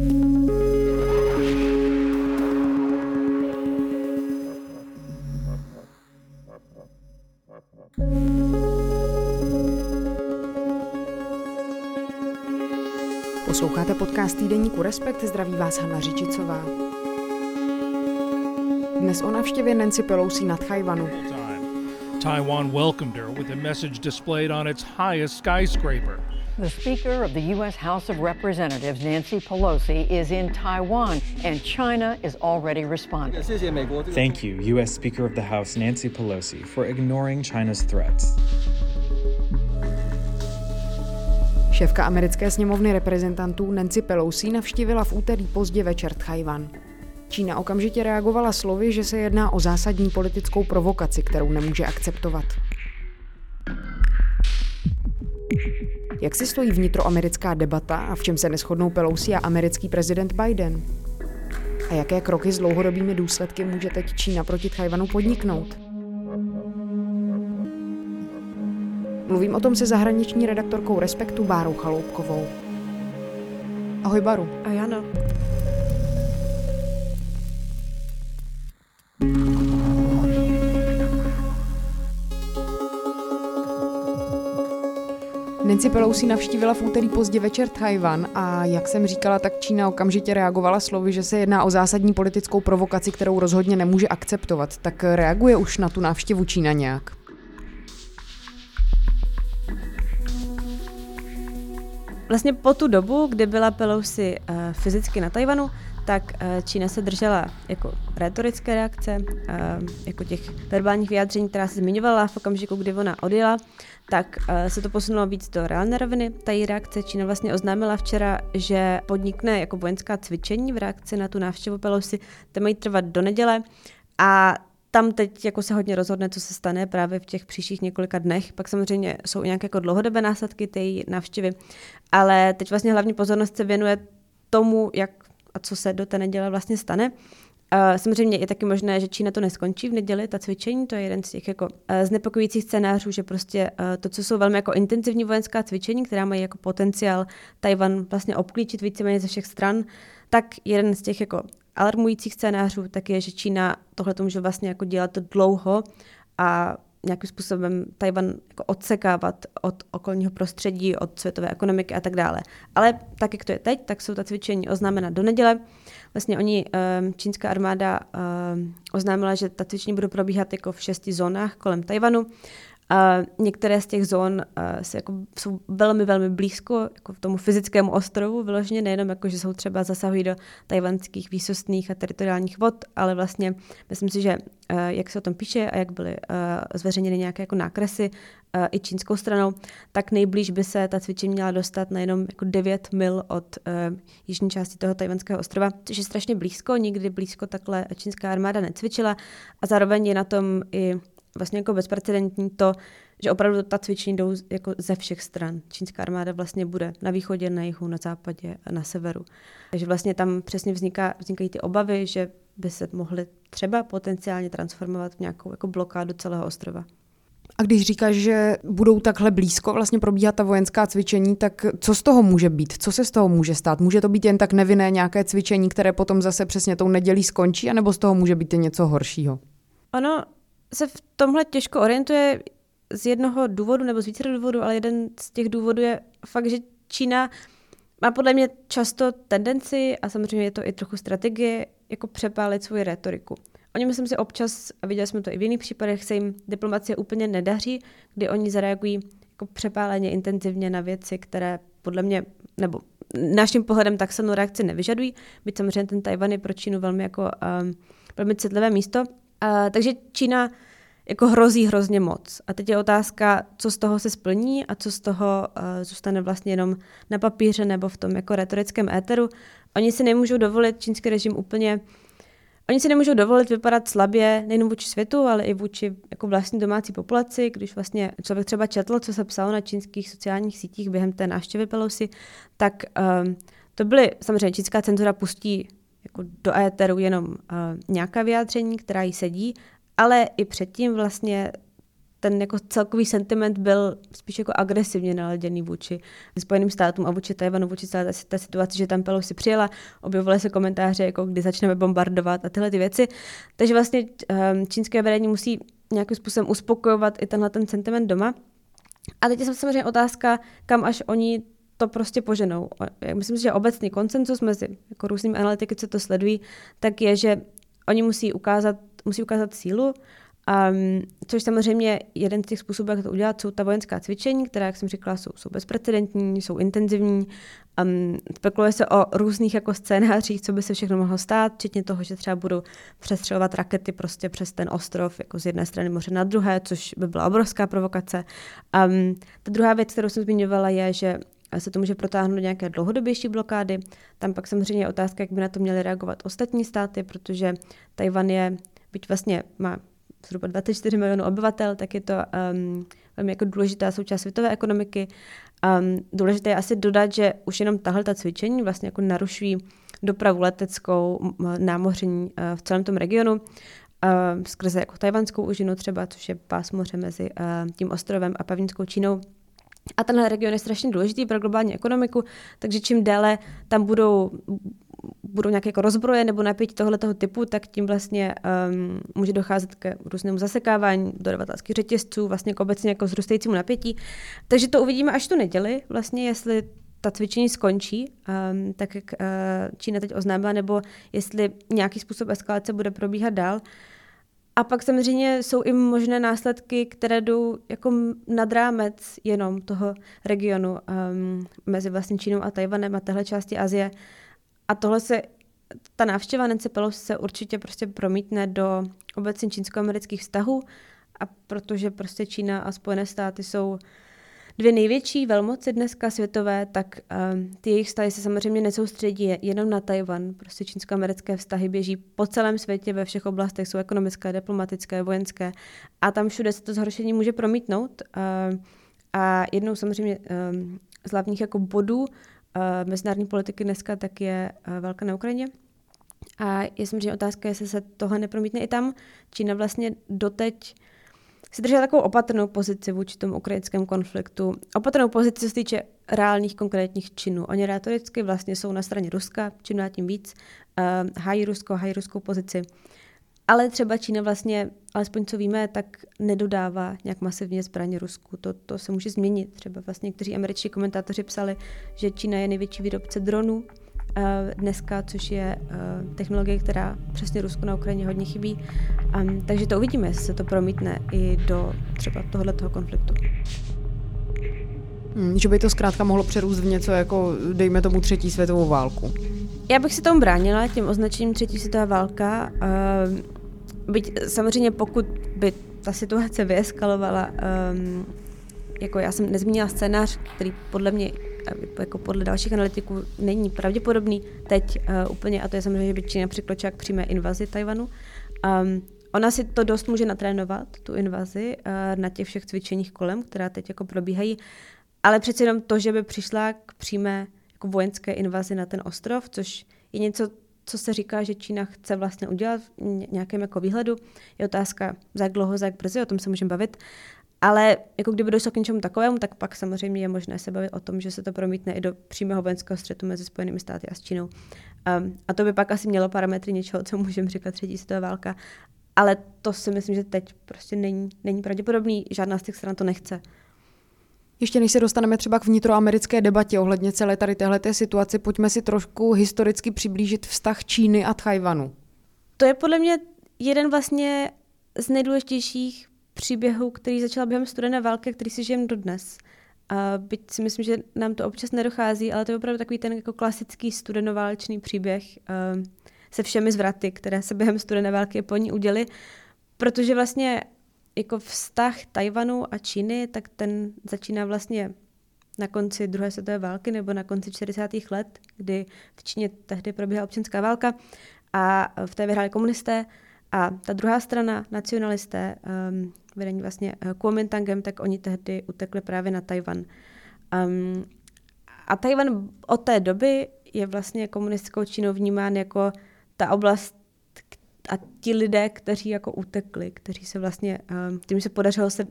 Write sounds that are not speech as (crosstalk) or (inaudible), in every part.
Posloucháte podcast týdeníku Respekt, zdraví vás Hanna Řičicová. Dnes o navštěvě Nancy Pelosi nad Tchajvanu. Taiwan welcomed her with a message displayed on its highest skyscraper. The Speaker of the U.S. House of Representatives, Nancy Pelosi, is in Taiwan, and China is already responding. Thank you, U.S. Speaker of the House Nancy Pelosi, for ignoring China's threats. Šéfka americké sněmovny reprezentantů Nancy Pelosi navštívila v úterý pozdě večer Tchajvan. Čína okamžitě reagovala slovy, že se jedná o zásadní politickou provokaci, kterou nemůže akceptovat. Jak si stojí vnitroamerická debata a v čem se neschodnou Pelosi a americký prezident Biden? A jaké kroky s dlouhodobými důsledky může teď Čína proti Tchajvanu podniknout? Mluvím o tom se zahraniční redaktorkou Respektu Bárou Chaloupkovou. Ahoj Baru. A Jana. Nancy Pelosi navštívila v úterý pozdě večer Tajvan a jak jsem říkala, tak Čína okamžitě reagovala slovy, že se jedná o zásadní politickou provokaci, kterou rozhodně nemůže akceptovat. Tak reaguje už na tu návštěvu Čína nějak? Vlastně po tu dobu, kdy byla Pelosi uh, fyzicky na Tajvanu, tak uh, Čína se držela jako retorické reakce, uh, jako těch verbálních vyjádření, která se zmiňovala v okamžiku, kdy ona odjela, tak uh, se to posunulo víc do reálné roviny. Ta její reakce Čína vlastně oznámila včera, že podnikne jako vojenská cvičení v reakci na tu návštěvu Pelosi, ty mají trvat do neděle a tam teď jako se hodně rozhodne, co se stane právě v těch příštích několika dnech. Pak samozřejmě jsou nějaké jako dlouhodobé následky té návštěvy, ale teď vlastně hlavní pozornost se věnuje tomu, jak a co se do té neděle vlastně stane. Samozřejmě je taky možné, že Čína to neskončí v neděli, ta cvičení, to je jeden z těch jako uh, znepokojících scénářů, že prostě uh, to, co jsou velmi jako intenzivní vojenská cvičení, která mají jako potenciál Tajvan vlastně obklíčit víceméně ze všech stran, tak jeden z těch jako alarmujících scénářů tak je, že Čína tohle to může vlastně jako dělat dlouho a nějakým způsobem Tajvan jako odsekávat od okolního prostředí, od světové ekonomiky a tak dále. Ale tak, jak to je teď, tak jsou ta cvičení oznámena do neděle. Vlastně oni, ehm, čínská armáda ehm, oznámila, že ta cvičení budou probíhat jako v šesti zónách kolem Tajvanu. A některé z těch zón uh, se jako, jsou velmi, velmi blízko jako tomu fyzickému ostrovu, vyloženě nejenom jako, že jsou třeba zasahují do tajvanských výsostných a teritoriálních vod, ale vlastně myslím si, že uh, jak se o tom píše a jak byly uh, zveřejněny nějaké jako nákresy uh, i čínskou stranou, tak nejblíž by se ta cvičení měla dostat na jenom jako 9 mil od uh, jižní části toho tajvanského ostrova, což je strašně blízko, nikdy blízko takhle čínská armáda necvičila a zároveň je na tom i vlastně jako bezprecedentní to, že opravdu ta cvičení jdou jako ze všech stran. Čínská armáda vlastně bude na východě, na jihu, na západě a na severu. Takže vlastně tam přesně vzniká, vznikají ty obavy, že by se mohly třeba potenciálně transformovat v nějakou jako blokádu celého ostrova. A když říkáš, že budou takhle blízko vlastně probíhat ta vojenská cvičení, tak co z toho může být? Co se z toho může stát? Může to být jen tak nevinné nějaké cvičení, které potom zase přesně tou nedělí skončí, anebo z toho může být něco horšího? Ono se v tomhle těžko orientuje z jednoho důvodu nebo z více důvodů, ale jeden z těch důvodů je fakt, že Čína má podle mě často tendenci, a samozřejmě je to i trochu strategie, jako přepálit svoji retoriku. Oni, myslím si, občas, a viděli jsme to i v jiných případech, se jim diplomacie úplně nedaří, kdy oni zareagují jako přepáleně intenzivně na věci, které podle mě, nebo naším pohledem tak silnou reakci nevyžadují, byť samozřejmě ten Tajvan je pro Čínu velmi, jako, um, velmi citlivé místo, Uh, takže Čína jako hrozí hrozně moc. A teď je otázka, co z toho se splní a co z toho uh, zůstane vlastně jenom na papíře nebo v tom jako retorickém éteru. Oni si nemůžou dovolit, čínský režim úplně, oni si nemůžou dovolit vypadat slabě nejen vůči světu, ale i vůči jako vlastní domácí populaci. Když vlastně člověk třeba četl, co se psalo na čínských sociálních sítích během té návštěvy Pelosi, tak um, to byly, samozřejmě čínská cenzura pustí jako do éteru jenom uh, nějaká vyjádření, která jí sedí, ale i předtím vlastně ten jako celkový sentiment byl spíš jako agresivně naladěný vůči Spojeným státům a vůči Tajvanu, vůči celé té, situaci, že tam Pelosi přijela, objevovaly se komentáře, jako kdy začneme bombardovat a tyhle ty věci. Takže vlastně um, čínské vedení musí nějakým způsobem uspokojovat i tenhle ten sentiment doma. A teď je samozřejmě otázka, kam až oni to prostě poženou. Myslím si, že obecný koncensus mezi jako různými analytiky, co to sledují, tak je, že oni musí ukázat, musí ukázat sílu, Um, což samozřejmě jeden z těch způsobů, jak to udělat, jsou ta vojenská cvičení, která, jak jsem říkala, jsou, jsou bezprecedentní, jsou intenzivní. Um, spekuluje se o různých jako scénářích, co by se všechno mohlo stát, včetně toho, že třeba budou přestřelovat rakety prostě přes ten ostrov, jako z jedné strany moře na druhé, což by byla obrovská provokace. Um, ta druhá věc, kterou jsem zmiňovala, je, že se to může protáhnout do nějaké dlouhodobější blokády. Tam pak samozřejmě je otázka, jak by na to měly reagovat ostatní státy, protože Tajvan je, byť vlastně má zhruba 24 milionů obyvatel, tak je to um, velmi jako důležitá součást světové ekonomiky. Um, důležité je asi dodat, že už jenom tahle ta cvičení vlastně jako narušují dopravu leteckou, námořní uh, v celém tom regionu, uh, skrze jako tajvanskou užinu třeba, což je pás moře mezi uh, tím ostrovem a pevninskou Čínou. A tenhle region je strašně důležitý pro globální ekonomiku, takže čím déle tam budou budou nějaké jako rozbroje nebo napětí tohoto typu, tak tím vlastně um, může docházet k různému zasekávání dodavatelských řetězců, vlastně k obecně jako zrůstajícímu napětí. Takže to uvidíme až tu neděli, vlastně jestli ta cvičení skončí, um, tak jak uh, Čína teď oznámila, nebo jestli nějaký způsob eskalace bude probíhat dál. A pak samozřejmě jsou i možné následky, které jdou jako nad rámec jenom toho regionu um, mezi vlastně Čínou a Tajvanem a téhle části Asie. A tohle se, ta návštěva Nancy Pelosi se určitě prostě promítne do obecně čínsko-amerických vztahů a protože prostě Čína a Spojené státy jsou dvě největší velmoci dneska světové, tak um, ty jejich vztahy se samozřejmě nesoustředí jenom na Tajvan. Prostě čínsko-americké vztahy běží po celém světě ve všech oblastech, jsou ekonomické, diplomatické, vojenské a tam všude se to zhoršení může promítnout. Uh, a jednou samozřejmě um, z hlavních jako bodů mezinárodní politiky dneska, tak je uh, válka na Ukrajině. A je samozřejmě otázka, jestli se tohle nepromítne i tam. Čína vlastně doteď si držela takovou opatrnou pozici vůči tomu ukrajinskému konfliktu. Opatrnou pozici, se týče reálných konkrétních činů. Oni retoricky vlastně jsou na straně Ruska, čím dál tím víc, uh, hájí Rusko, hájí ruskou pozici. Ale třeba Čína vlastně, alespoň co víme, tak nedodává nějak masivně zbraně Rusku. To, to se může změnit. Třeba vlastně někteří američtí komentátoři psali, že Čína je největší výrobce dronů eh, dneska, což je uh, technologie, která přesně Rusku na Ukrajině hodně chybí. Um, takže to uvidíme, jestli se to promítne i do třeba tohoto konfliktu. Hmm, že by to zkrátka mohlo přerůst v něco jako, dejme tomu, třetí světovou válku. Já bych si tomu bránila, tím označením třetí světová válka. Uh, Byť samozřejmě pokud by ta situace vyeskalovala, um, jako já jsem nezmínila scénář, který podle mě jako podle dalších analytiků není pravděpodobný teď uh, úplně, a to je samozřejmě, že by Čína přikročila k přímé invazi Tajvanu. Um, ona si to dost může natrénovat, tu invazi, uh, na těch všech cvičeních kolem, která teď jako probíhají, ale přeci jenom to, že by přišla k přímé jako vojenské invazi na ten ostrov, což je něco, co se říká, že Čína chce vlastně udělat v nějakém jako výhledu. Je otázka, za jak dlouho, za jak brzy, o tom se můžeme bavit. Ale jako kdyby došlo k něčemu takovému, tak pak samozřejmě je možné se bavit o tom, že se to promítne i do přímého vojenského střetu mezi Spojenými státy a s Čínou. Um, a to by pak asi mělo parametry něčeho, co můžeme říkat třetí světová válka. Ale to si myslím, že teď prostě není, není pravděpodobný, žádná z těch stran to nechce. Ještě než se dostaneme třeba k vnitroamerické debatě ohledně celé tady téhleté situace, pojďme si trošku historicky přiblížit vztah Číny a Tchajvanu. To je podle mě jeden vlastně z nejdůležitějších příběhů, který začal během studené války, který si žijeme dodnes. A byť si myslím, že nám to občas nedochází, ale to je opravdu takový ten jako klasický studenoválečný příběh uh, se všemi zvraty, které se během studené války po ní uděly, protože vlastně jako vztah Tajvanu a Číny, tak ten začíná vlastně na konci druhé světové války nebo na konci 40. let, kdy v Číně tehdy probíhala občanská válka a v té vyhráli komunisté a ta druhá strana, nacionalisté, um, vedení vlastně uh, Kuomintangem, tak oni tehdy utekli právě na Tajvan. Um, a Tajvan od té doby je vlastně komunistickou Čínou vnímán jako ta oblast, a ti lidé, kteří jako utekli, kteří se vlastně, um, tím se podařilo se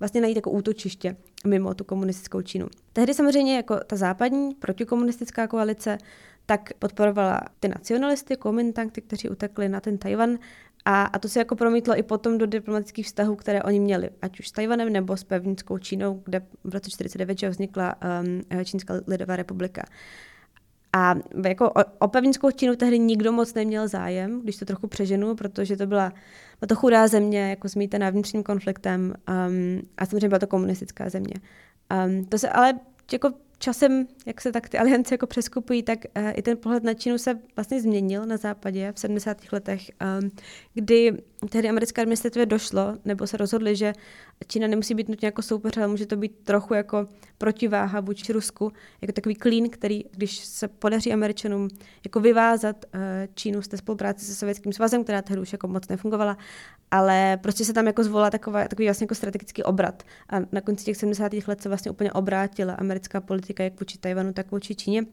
vlastně najít jako útočiště mimo tu komunistickou Čínu. Tehdy samozřejmě jako ta západní protikomunistická koalice tak podporovala ty nacionalisty, komintanty, kteří utekli na ten Tajvan a, a to se jako promítlo i potom do diplomatických vztahů, které oni měli, ať už s Tajvanem nebo s pevnickou Čínou, kde v roce 1949 vznikla um, Čínská lidová republika. A jako o, o pevninskou Čínu tehdy nikdo moc neměl zájem, když to trochu přeženu, protože to byla, byla to chudá země, jako zmítaná vnitřním konfliktem um, a samozřejmě byla to komunistická země. Um, to se ale jako časem, jak se tak ty aliance jako přeskupují, tak uh, i ten pohled na Čínu se vlastně změnil na západě v 70. letech, um, kdy tehdy americké administrativě došlo, nebo se rozhodli, že Čína nemusí být nutně jako soupeř, ale může to být trochu jako protiváha vůči Rusku, jako takový klín, který, když se podaří Američanům jako vyvázat uh, Čínu z té spolupráce se Sovětským svazem, která tehdy už jako moc nefungovala, ale prostě se tam jako zvolila taková, takový vlastně jako strategický obrat. A na konci těch 70. let se vlastně úplně obrátila americká politika jak vůči Tajvanu, tak vůči Číně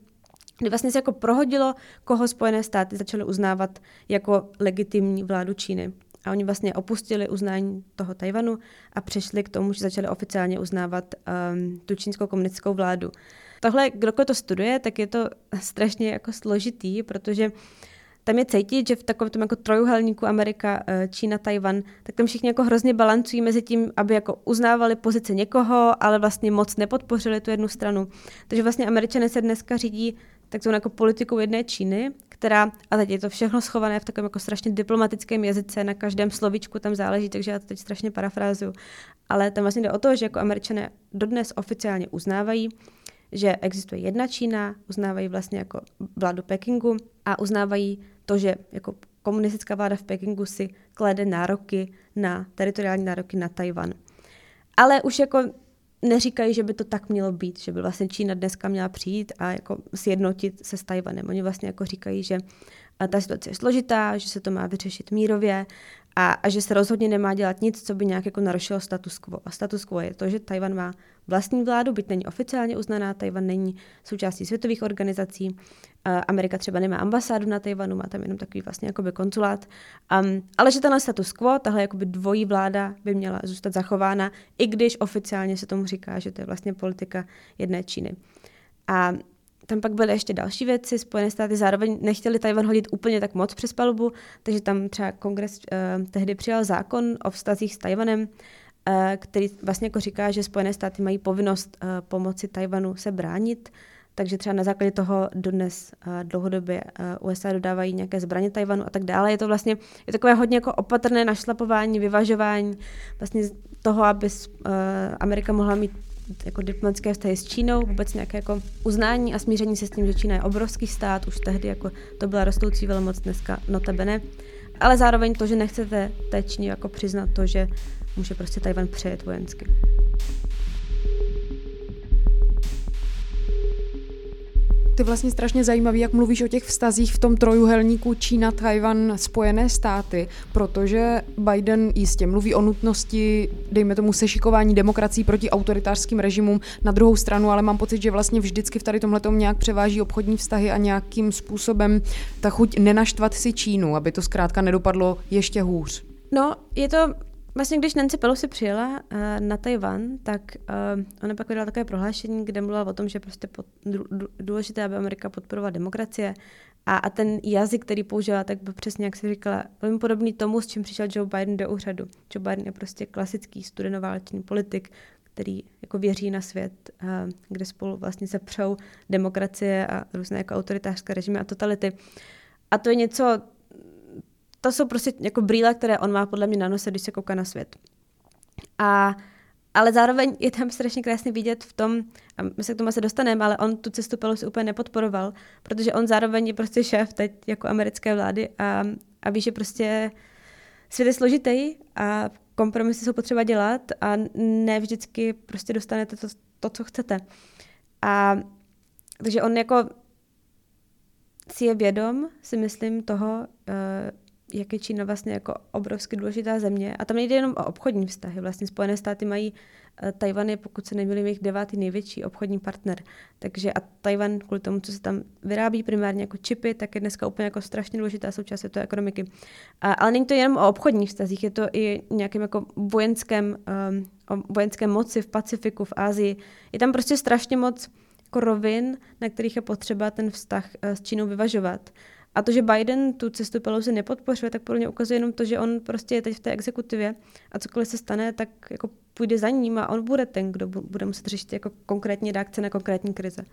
kdy vlastně se jako prohodilo, koho Spojené státy začaly uznávat jako legitimní vládu Číny. A oni vlastně opustili uznání toho Tajvanu a přešli k tomu, že začali oficiálně uznávat um, tu čínskou komunistickou vládu. Tohle, kdo to studuje, tak je to (laughs) strašně jako složitý, protože tam je cítit, že v takovém tom jako trojuhelníku Amerika, eh, Čína, Tajvan, tak tam všichni jako hrozně balancují mezi tím, aby jako uznávali pozici někoho, ale vlastně moc nepodpořili tu jednu stranu. Takže vlastně američané se dneska řídí takzvanou jako politikou jedné Číny, která, a teď je to všechno schované v takovém jako strašně diplomatickém jazyce, na každém slovíčku tam záleží, takže já to teď strašně parafrázuju. Ale tam vlastně jde o to, že jako američané dodnes oficiálně uznávají, že existuje jedna Čína, uznávají vlastně jako vládu Pekingu a uznávají to, že jako komunistická vláda v Pekingu si klade nároky na teritoriální nároky na Tajvan. Ale už jako neříkají, že by to tak mělo být, že by vlastně Čína dneska měla přijít a jako sjednotit se s Tajvanem. Oni vlastně jako říkají, že ta situace je složitá, že se to má vyřešit mírově a, a že se rozhodně nemá dělat nic, co by nějak jako narušilo status quo. A status quo je to, že Tajvan má vlastní vládu, byť není oficiálně uznaná, Tajvan není součástí světových organizací, Amerika třeba nemá ambasádu na Tajvanu, má tam jenom takový vlastně jakoby konzulát, um, ale že tenhle status quo, tahle jakoby dvojí vláda by měla zůstat zachována, i když oficiálně se tomu říká, že to je vlastně politika jedné Číny. A tam pak byly ještě další věci. Spojené státy zároveň nechtěli Tajvan hodit úplně tak moc přes palubu, takže tam třeba kongres uh, tehdy přijal zákon o vztazích s Tajvanem, který vlastně jako říká, že Spojené státy mají povinnost uh, pomoci Tajvanu se bránit. Takže třeba na základě toho dodnes uh, dlouhodobě uh, USA dodávají nějaké zbraně Tajvanu a tak dále. Je to vlastně je takové hodně jako opatrné našlapování, vyvažování vlastně toho, aby Amerika mohla mít jako diplomatické vztahy s Čínou, vůbec nějaké jako uznání a smíření se s tím, že Čína je obrovský stát, už tehdy jako to byla rostoucí velmoc, dneska notabene, ale zároveň to, že nechcete té Číně jako přiznat to, že může prostě Tajvan přejet vojensky. To je vlastně strašně zajímavý, jak mluvíš o těch vztazích v tom trojuhelníku Čína, Tajvan, Spojené státy, protože Biden jistě mluví o nutnosti, dejme tomu, sešikování demokracií proti autoritářským režimům na druhou stranu, ale mám pocit, že vlastně vždycky v tady tomhle nějak převáží obchodní vztahy a nějakým způsobem ta chuť nenaštvat si Čínu, aby to zkrátka nedopadlo ještě hůř. No, je to Vlastně, když Nancy Pelosi přijela uh, na Tajvan, tak uh, ona pak vydala takové prohlášení, kde mluvila o tom, že prostě pod, důležité, aby Amerika podporovala demokracie a, a ten jazyk, který použila, tak byl přesně, jak si říkala, velmi podobný tomu, s čím přišel Joe Biden do úřadu. Joe Biden je prostě klasický studenoválečný politik, který jako věří na svět, uh, kde spolu vlastně se přou demokracie a různé jako autoritářské režimy a totality. A to je něco, to jsou prostě jako brýle, které on má podle mě na nose, když se kouká na svět. A ale zároveň je tam strašně krásně vidět v tom, a my se k tomu se dostaneme, ale on tu cestu Pelosi úplně nepodporoval, protože on zároveň je prostě šéf teď jako americké vlády a, a ví, že prostě svět je složitý a kompromisy jsou potřeba dělat a ne vždycky prostě dostanete to, to co chcete. A takže on jako si je vědom, si myslím, toho, uh, jak je Čína vlastně jako obrovsky důležitá země. A tam nejde jenom o obchodní vztahy. Vlastně Spojené státy mají Eh, Tajvan je, pokud se nemýlím, jejich devátý největší obchodní partner. Takže a Tajvan, kvůli tomu, co se tam vyrábí primárně jako čipy, tak je dneska úplně jako strašně důležitá součást světové ekonomiky. A, ale není to jenom o obchodních vztazích, je to i nějakým jako vojenském, um, o vojenské moci v Pacifiku, v Ázii. Je tam prostě strašně moc jako rovin, na kterých je potřeba ten vztah uh, s Čínou vyvažovat. A to, že Biden tu cestu Pelosi nepodpořuje, tak podle mě ukazuje jenom to, že on prostě je teď v té exekutivě a cokoliv se stane, tak jako půjde za ním a on bude ten, kdo bude muset řešit jako konkrétní reakce na konkrétní krize.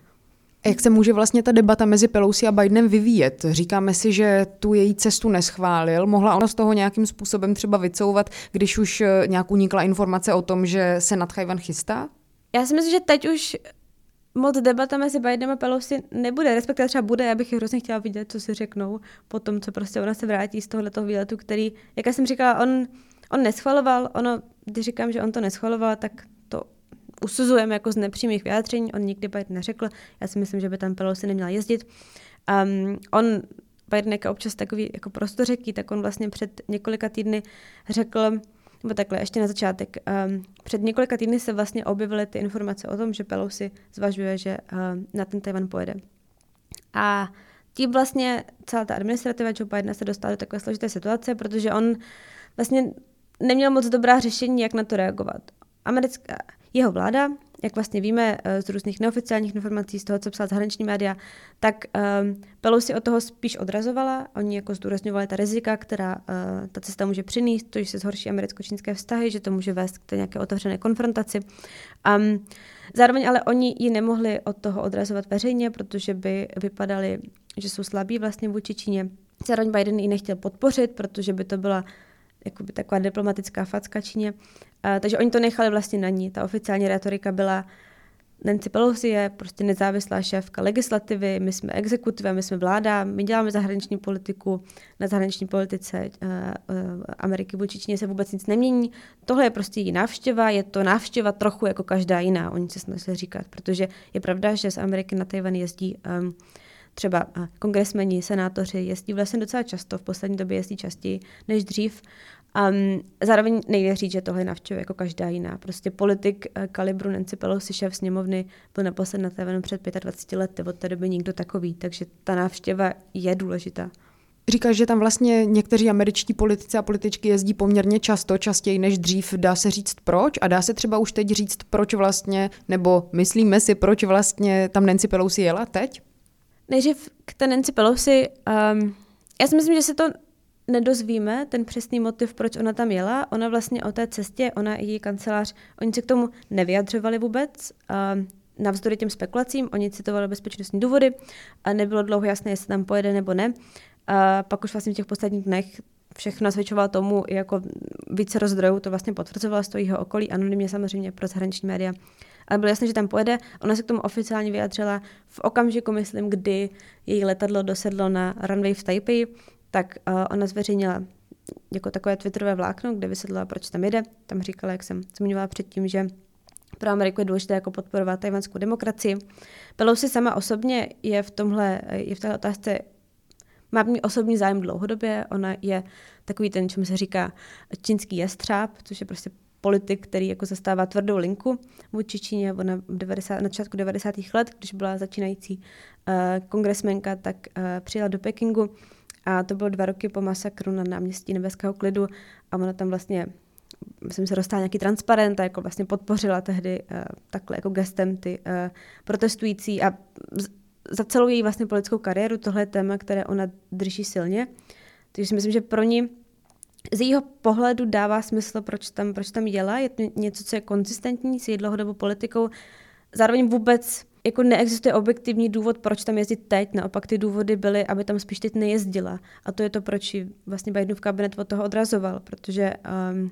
Jak se může vlastně ta debata mezi Pelosi a Bidenem vyvíjet? Říkáme si, že tu její cestu neschválil. Mohla ona z toho nějakým způsobem třeba vycouvat, když už eh, nějak unikla informace o tom, že se nad Chajvan chystá? Já si myslím, že teď už moc debata mezi Bidenem a Pelosi nebude, respektive třeba bude, já bych hrozně chtěla vidět, co si řeknou po tom, co prostě ona se vrátí z tohoto výletu, který, jak jsem říkala, on, on neschvaloval, ono, když říkám, že on to neschvaloval, tak to usuzujeme jako z nepřímých vyjádření, on nikdy Biden neřekl, já si myslím, že by tam Pelosi neměla jezdit. Um, on Biden je občas takový jako prostořeký, tak on vlastně před několika týdny řekl, nebo takhle, ještě na začátek. Um, před několika týdny se vlastně objevily ty informace o tom, že Pelosi zvažuje, že uh, na ten Taiwan pojede. A tím vlastně celá ta administrativa Joe Bidena se dostala do takové složité situace, protože on vlastně neměl moc dobrá řešení, jak na to reagovat. Americká, jeho vláda jak vlastně víme eh, z různých neoficiálních informací, z toho, co psala zahraniční média, tak um, Pelosi od toho spíš odrazovala. Oni jako zdůrazňovali ta rizika, která uh, ta cesta může přinést, to, že se zhorší americko-čínské vztahy, že to může vést k nějaké otevřené konfrontaci. Um, zároveň ale oni ji nemohli od toho odrazovat veřejně, protože by vypadali, že jsou slabí vlastně vůči Číně. Zároveň Biden ji nechtěl podpořit, protože by to byla jakoby taková diplomatická facka Číně. Uh, takže oni to nechali vlastně na ní. Ta oficiální retorika byla, Nancy Pelosi je prostě nezávislá šéfka legislativy, my jsme exekutiva, my jsme vláda, my děláme zahraniční politiku, na zahraniční politice uh, uh, Ameriky vůči Číně se vůbec nic nemění. Tohle je prostě její návštěva, je to návštěva trochu jako každá jiná, oni se snažili říkat, protože je pravda, že z Ameriky na Tajvan jezdí um, třeba kongresmeni, senátoři jezdí vlastně docela často, v poslední době jezdí častěji než dřív. Um, zároveň nejde říct, že tohle navštěvuje jako každá jiná. Prostě politik uh, kalibru Nancy Pelosi, šéf sněmovny, byl naposled na Tajvanu před 25 lety, od té doby nikdo takový, takže ta návštěva je důležitá. Říkáš, že tam vlastně někteří američtí politici a političky jezdí poměrně často, častěji než dřív. Dá se říct proč? A dá se třeba už teď říct, proč vlastně, nebo myslíme si, proč vlastně tam Nancy Pelosi jela teď? Nejdřív k té Nancy Pelosi. Um, já si myslím, že se to nedozvíme, ten přesný motiv, proč ona tam jela. Ona vlastně o té cestě, ona i její kancelář, oni se k tomu nevyjadřovali vůbec. Um, navzdory těm spekulacím, oni citovali bezpečnostní důvody a nebylo dlouho jasné, jestli tam pojede nebo ne. A pak už vlastně v těch posledních dnech všechno nasvědčovalo tomu, jako více rozdrojů to vlastně potvrzovalo z toho jeho okolí, anonymně samozřejmě pro zahraniční média, ale bylo jasné, že tam pojede. Ona se k tomu oficiálně vyjádřila v okamžiku, myslím, kdy její letadlo dosedlo na runway v Taipei, tak uh, ona zveřejnila jako takové twitterové vlákno, kde vysvětlila, proč tam jede. Tam říkala, jak jsem zmiňovala předtím, že pro Ameriku je důležité jako podporovat tajvanskou demokracii. Pelosi sama osobně je v tomhle, je v této otázce má mít osobní zájem dlouhodobě. Ona je takový ten, čemu se říká čínský jestřáb, což je prostě politik, který jako zastává tvrdou linku vůči Číně. Ona v 90, na začátku 90. let, když byla začínající uh, kongresmenka, tak uh, přijela do Pekingu a to bylo dva roky po masakru na náměstí Nebeského klidu a ona tam vlastně myslím, se dostala nějaký transparent a jako vlastně podpořila tehdy uh, takhle jako gestem ty uh, protestující a za celou její vlastně politickou kariéru tohle je téma, které ona drží silně. Takže si myslím, že pro ní z jejího pohledu dává smysl, proč tam, proč tam jela. Je to něco, co je konzistentní s její dlouhodobou politikou. Zároveň vůbec jako neexistuje objektivní důvod, proč tam jezdit teď. Naopak ty důvody byly, aby tam spíš teď nejezdila. A to je to, proč ji vlastně Bidenův kabinet od toho odrazoval, protože um,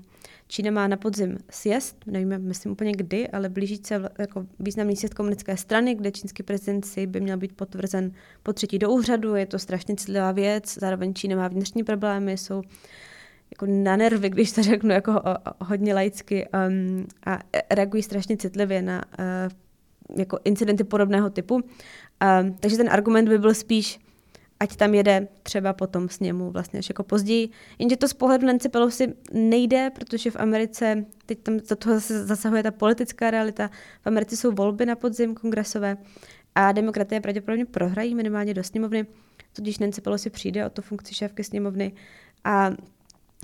Čína má na podzim sjezd, nevíme, myslím úplně kdy, ale blíží se jako významný sjezd komunistické strany, kde čínský prezident si by měl být potvrzen po třetí do úřadu. Je to strašně citlivá věc, zároveň Čína má vnitřní problémy, jsou jako na nervy, když to řeknu jako hodně laicky um, a reagují strašně citlivě na uh, jako incidenty podobného typu. Um, takže ten argument by byl spíš ať tam jede třeba potom s němu vlastně až jako později. Jenže to z pohledu Nancy Pelosi nejde, protože v Americe, teď tam do toho zase zasahuje ta politická realita, v Americe jsou volby na podzim kongresové a demokraté pravděpodobně prohrají minimálně do sněmovny, tudíž Nancy Pelosi přijde o tu funkci šéfky sněmovny a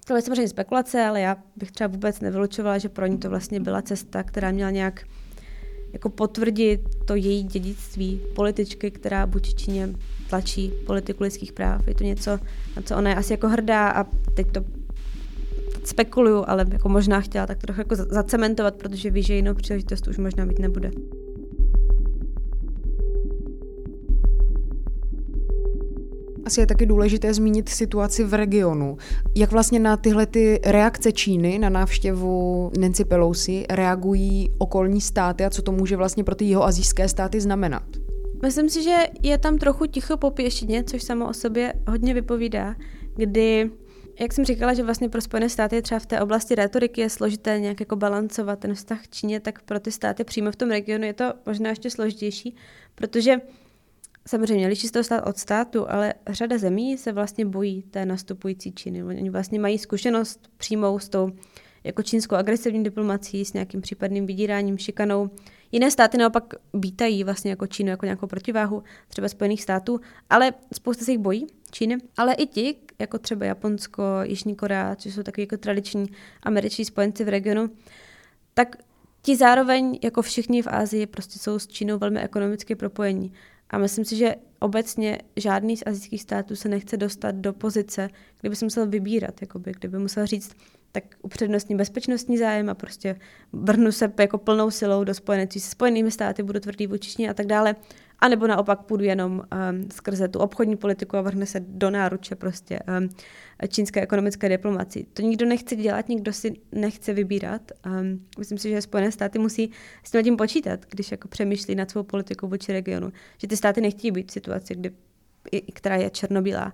to je samozřejmě spekulace, ale já bych třeba vůbec nevylučovala, že pro ní to vlastně byla cesta, která měla nějak jako potvrdit to její dědictví političky, která buď Číně tlačí politiku lidských práv. Je to něco, na co ona je asi jako hrdá a teď to spekuluju, ale jako možná chtěla tak trochu jako zacementovat, protože ví, že jinou příležitost už možná mít nebude. Asi je taky důležité zmínit situaci v regionu. Jak vlastně na tyhle ty reakce Číny na návštěvu Nancy Pelosi reagují okolní státy a co to může vlastně pro ty jihoazijské státy znamenat? Myslím si, že je tam trochu ticho po pěšině, což samo o sobě hodně vypovídá, kdy jak jsem říkala, že vlastně pro Spojené státy třeba v té oblasti retoriky je složité nějak jako balancovat ten vztah k Číně, tak pro ty státy přímo v tom regionu je to možná ještě složitější, protože samozřejmě liší se to stát od státu, ale řada zemí se vlastně bojí té nastupující Číny. Oni vlastně mají zkušenost přímou s tou jako čínskou agresivní diplomací, s nějakým případným vydíráním, šikanou. Jiné státy naopak vítají vlastně jako Čínu jako nějakou protiváhu, třeba Spojených států, ale spousta se jich bojí, Číny, ale i ti, jako třeba Japonsko, Jižní Korea, což jsou takový jako tradiční američtí spojenci v regionu, tak ti zároveň, jako všichni v Ázii, prostě jsou s Čínou velmi ekonomicky propojení. A myslím si, že obecně žádný z azijských států se nechce dostat do pozice, kdyby se musel vybírat, jakoby, kdyby musel říct, tak upřednostní bezpečnostní zájem a prostě vrhnu se jako plnou silou do spojenectví se spojenými státy, budu tvrdý vůči a tak dále. A nebo naopak půjdu jenom um, skrze tu obchodní politiku a vrhne se do náruče prostě um, čínské ekonomické diplomaci. To nikdo nechce dělat, nikdo si nechce vybírat. Um, myslím si, že Spojené státy musí s tím počítat, když jako přemýšlí nad svou politikou vůči regionu. Že ty státy nechtějí být v situaci, kdy, která je černobílá.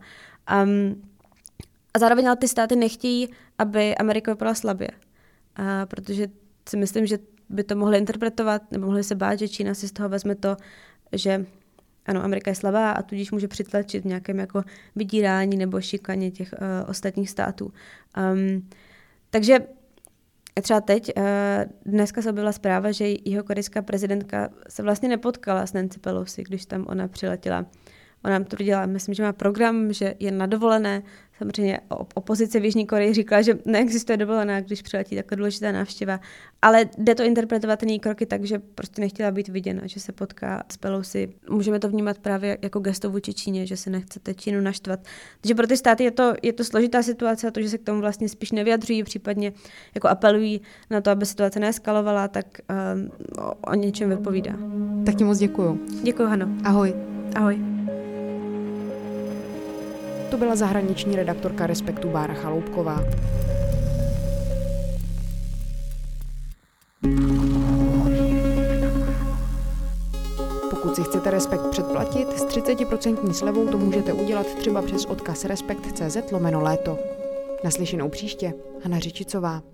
Um, a zároveň ale ty státy nechtějí, aby Amerika vypadala slabě. A protože si myslím, že by to mohli interpretovat, nebo mohli se bát, že Čína si z toho vezme to, že ano, Amerika je slabá a tudíž může přitlačit v nějakém jako vydírání nebo šikaně těch uh, ostatních států. Um, takže třeba teď, uh, dneska se objevila zpráva, že jeho korejská prezidentka se vlastně nepotkala s Nancy Pelosi, když tam ona přiletěla. Ona nám tvrdila, myslím, že má program, že je na dovolené, Samozřejmě opozice v Jižní Koreji říkala, že neexistuje dovolená, když přiletí takhle důležitá návštěva, ale jde to interpretovat její kroky tak, že prostě nechtěla být viděna, že se potká s Pelosi. Můžeme to vnímat právě jako gesto vůči Číně, že se nechcete Čínu naštvat. Takže pro ty státy je to, je to složitá situace a to, že se k tomu vlastně spíš nevyjadřují, případně jako apelují na to, aby situace neeskalovala, tak um, o, o něčem vypovídá. Tak ti moc děkuju. Děkuji, Hano. Ahoj. Ahoj to byla zahraniční redaktorka Respektu Bára Chaloupková. Pokud si chcete Respekt předplatit, s 30% slevou to můžete udělat třeba přes odkaz respekt.cz lomeno léto. Naslyšenou příště, Hana Řičicová.